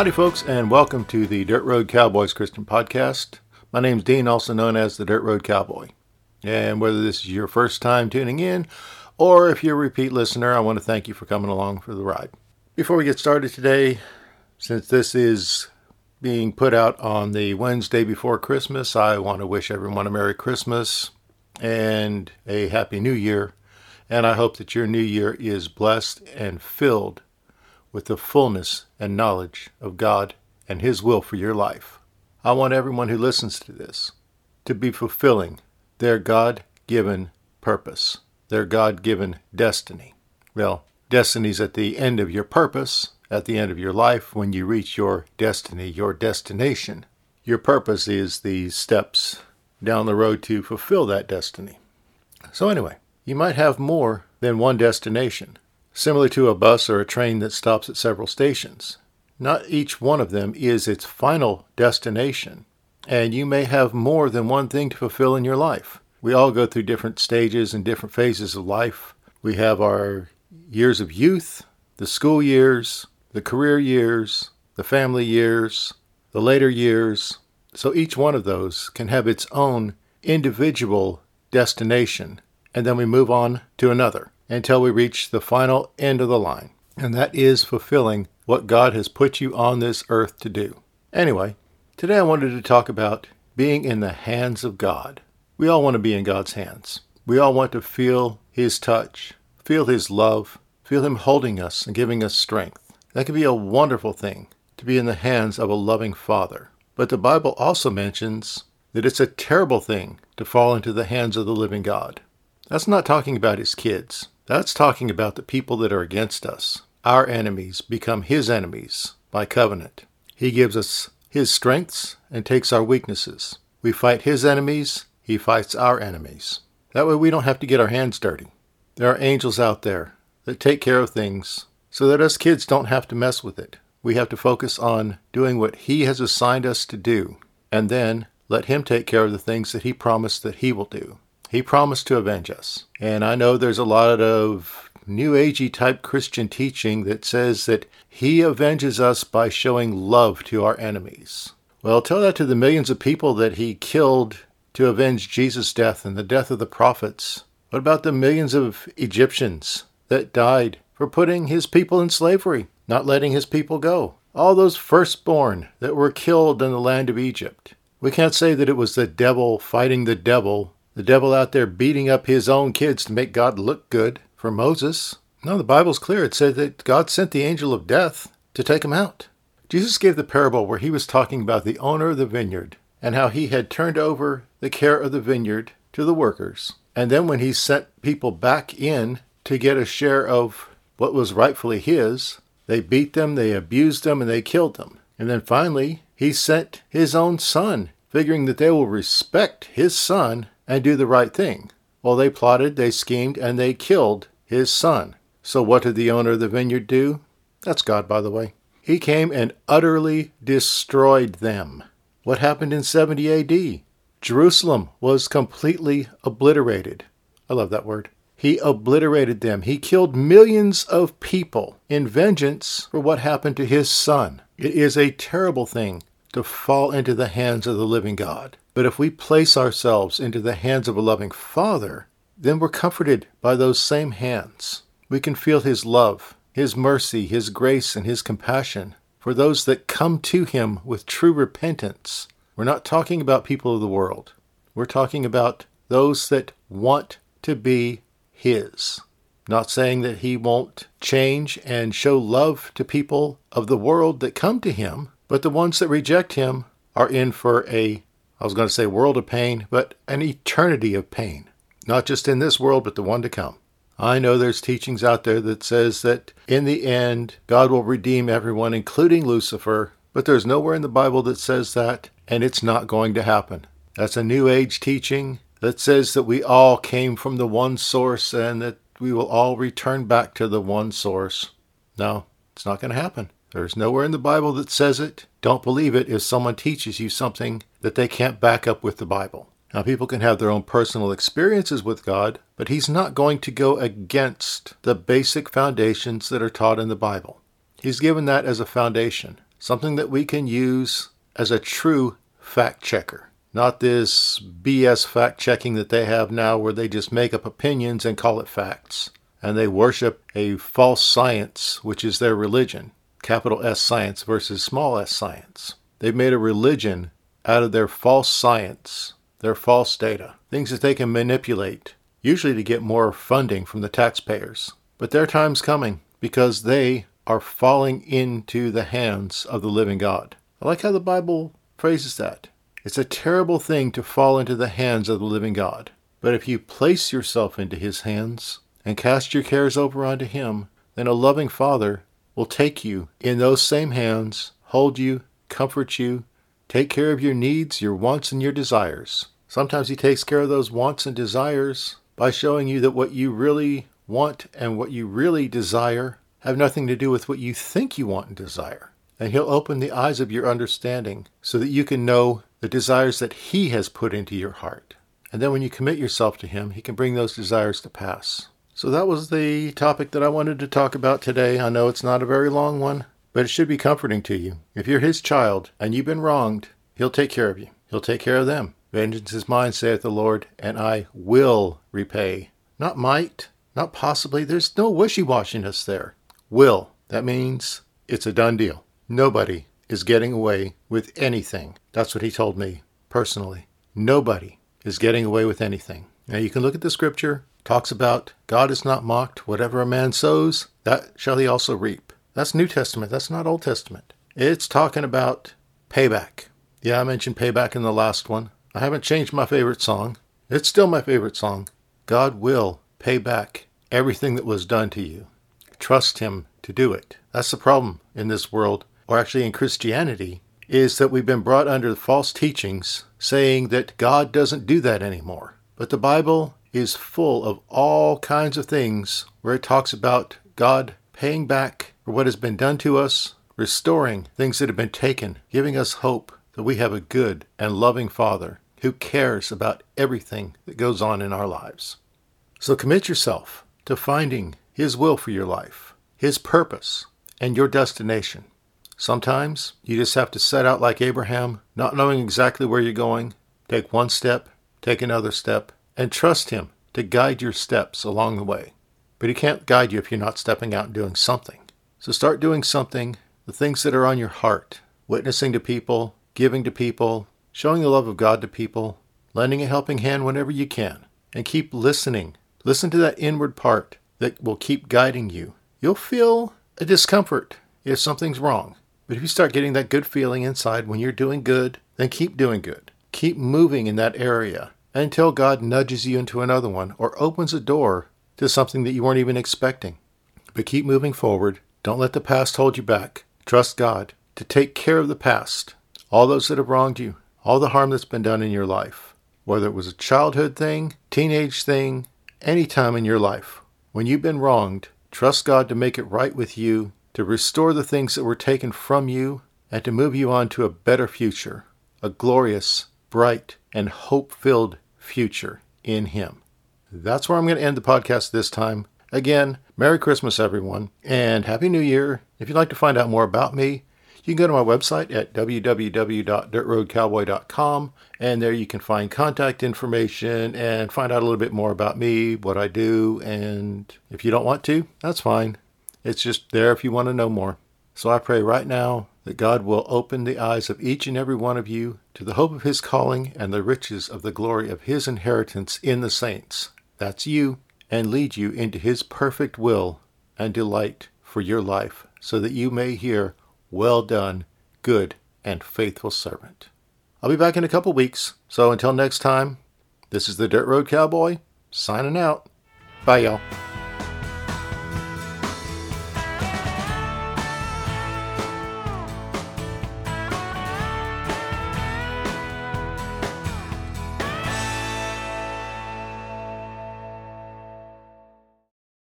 Howdy, folks, and welcome to the Dirt Road Cowboys Christian Podcast. My name's Dean, also known as the Dirt Road Cowboy. And whether this is your first time tuning in or if you're a repeat listener, I want to thank you for coming along for the ride. Before we get started today, since this is being put out on the Wednesday before Christmas, I want to wish everyone a Merry Christmas and a Happy New Year. And I hope that your new year is blessed and filled with the fullness and knowledge of God and His will for your life. I want everyone who listens to this to be fulfilling their God given purpose, their God given destiny. Well, destiny's at the end of your purpose, at the end of your life, when you reach your destiny, your destination. Your purpose is the steps down the road to fulfill that destiny. So, anyway, you might have more than one destination similar to a bus or a train that stops at several stations. Not each one of them is its final destination, and you may have more than one thing to fulfill in your life. We all go through different stages and different phases of life. We have our years of youth, the school years, the career years, the family years, the later years. So each one of those can have its own individual destination, and then we move on to another until we reach the final end of the line, and that is fulfilling what God has put you on this earth to do. Anyway, today I wanted to talk about being in the hands of God. We all want to be in God's hands. We all want to feel His touch, feel His love, feel Him holding us and giving us strength. That can be a wonderful thing to be in the hands of a loving Father. But the Bible also mentions that it's a terrible thing to fall into the hands of the living God. That's not talking about His kids. That's talking about the people that are against us. Our enemies become his enemies by covenant. He gives us his strengths and takes our weaknesses. We fight his enemies, he fights our enemies. That way we don't have to get our hands dirty. There are angels out there that take care of things so that us kids don't have to mess with it. We have to focus on doing what he has assigned us to do and then let him take care of the things that he promised that he will do. He promised to avenge us. And I know there's a lot of New Agey type Christian teaching that says that He avenges us by showing love to our enemies. Well, tell that to the millions of people that He killed to avenge Jesus' death and the death of the prophets. What about the millions of Egyptians that died for putting His people in slavery, not letting His people go? All those firstborn that were killed in the land of Egypt. We can't say that it was the devil fighting the devil the devil out there beating up his own kids to make God look good for Moses. No, the Bible's clear. It said that God sent the angel of death to take him out. Jesus gave the parable where he was talking about the owner of the vineyard and how he had turned over the care of the vineyard to the workers. And then when he sent people back in to get a share of what was rightfully his, they beat them, they abused them, and they killed them. And then finally, he sent his own son, figuring that they will respect his son and do the right thing. Well, they plotted, they schemed, and they killed his son. So what did the owner of the vineyard do? That's God, by the way. He came and utterly destroyed them. What happened in 70 AD? Jerusalem was completely obliterated. I love that word. He obliterated them. He killed millions of people in vengeance for what happened to his son. It is a terrible thing to fall into the hands of the living God. But if we place ourselves into the hands of a loving Father, then we're comforted by those same hands. We can feel His love, His mercy, His grace, and His compassion for those that come to Him with true repentance. We're not talking about people of the world. We're talking about those that want to be His. Not saying that He won't change and show love to people of the world that come to Him, but the ones that reject Him are in for a I was going to say world of pain, but an eternity of pain, not just in this world, but the one to come. I know there's teachings out there that says that in the end, God will redeem everyone, including Lucifer, but there's nowhere in the Bible that says that, and it's not going to happen. That's a New Age teaching that says that we all came from the one source and that we will all return back to the one source. No, it's not going to happen. There's nowhere in the Bible that says it. Don't believe it if someone teaches you something that they can't back up with the Bible. Now, people can have their own personal experiences with God, but He's not going to go against the basic foundations that are taught in the Bible. He's given that as a foundation. something that we can use as a true fact checker. Not this BS fact checking that they have now where they just make up opinions and call it facts. And they worship a false science, which is their religion. Capital S science versus small s science. They've made a religion out of their false science, their false data, things that they can manipulate, usually to get more funding from the taxpayers. But their time's coming because they are falling into the hands of the living God. I like how the Bible phrases that. It's a terrible thing to fall into the hands of the living God. But if you place yourself into his hands and cast your cares over onto him, then a loving Father will take you in those same hands, hold you, comfort you, take care of your needs, your wants, and your desires. Sometimes he takes care of those wants and desires by showing you that what you really want and what you really desire have nothing to do with what you think you want and desire. And he'll open the eyes of your understanding so that you can know the desires that He has put into your heart. And then when you commit yourself to Him, He can bring those desires to pass. So that was the topic that I wanted to talk about today. I know it's not a very long one, but it should be comforting to you. If you're His child and you've been wronged, He'll take care of you. He'll take care of them. Vengeance is mine, saith the Lord, and I will repay. Not might, not possibly. There's no wishy washiness there. Will. That means it's a done deal. Nobody is getting away with anything. That's what he told me personally. Nobody is getting away with anything. Now you can look at the scripture, talks about God is not mocked, whatever a man sows, that shall he also reap. That's New Testament, that's not Old Testament. It's talking about payback. Yeah, I mentioned payback in the last one. I haven't changed my favorite song. It's still my favorite song. God will pay back everything that was done to you. Trust Him to do it. That's the problem in this world or actually in Christianity, is that we've been brought under false teachings saying that God doesn't do that anymore. But the Bible is full of all kinds of things where it talks about God paying back for what has been done to us, restoring things that have been taken, giving us hope that we have a good and loving Father who cares about everything that goes on in our lives. So commit yourself to finding His will for your life, His purpose, and your destination. Sometimes you just have to set out like Abraham, not knowing exactly where you're going. Take one step, take another step, and trust Him to guide your steps along the way. But He can't guide you if you're not stepping out and doing something. So start doing something, the things that are on your heart, witnessing to people, giving to people, showing the love of God to people, lending a helping hand whenever you can, and keep listening. Listen to that inward part that will keep guiding you. You'll feel a discomfort if something's wrong. But if you start getting that good feeling inside when you're doing good, then keep doing good. Keep moving in that area until God nudges you into another one or opens a door to something that you weren't even expecting. But keep moving forward. Don't let the past hold you back. Trust God to take care of the past, all those that have wronged you, all the harm that's been done in your life, whether it was a childhood thing, teenage thing, any time in your life. When you've been wronged, trust God to make it right with you to restore the things that were taken from you, and to move you on to a better future, a glorious, bright, and hope filled future in Him. That's where I'm going to end the podcast this time. Again, Merry Christmas, everyone, and Happy New Year. If you'd like to find out more about me, you can go to my website at www.dirtroadcowboy.com, and there you can find contact information and find out a little bit more about me, what I do, and if you don't want to, that's fine. It's just there if you want to know more. So I pray right now that God will open the eyes of each and every one of you to the hope of his calling and the riches of the glory of his inheritance in the saints. That's you, and lead you into his perfect will and delight for your life, so that you may hear, Well done, good and faithful servant. I'll be back in a couple weeks, so until next time, this is the Dirt Road Cowboy, signing out. Bye, y'all.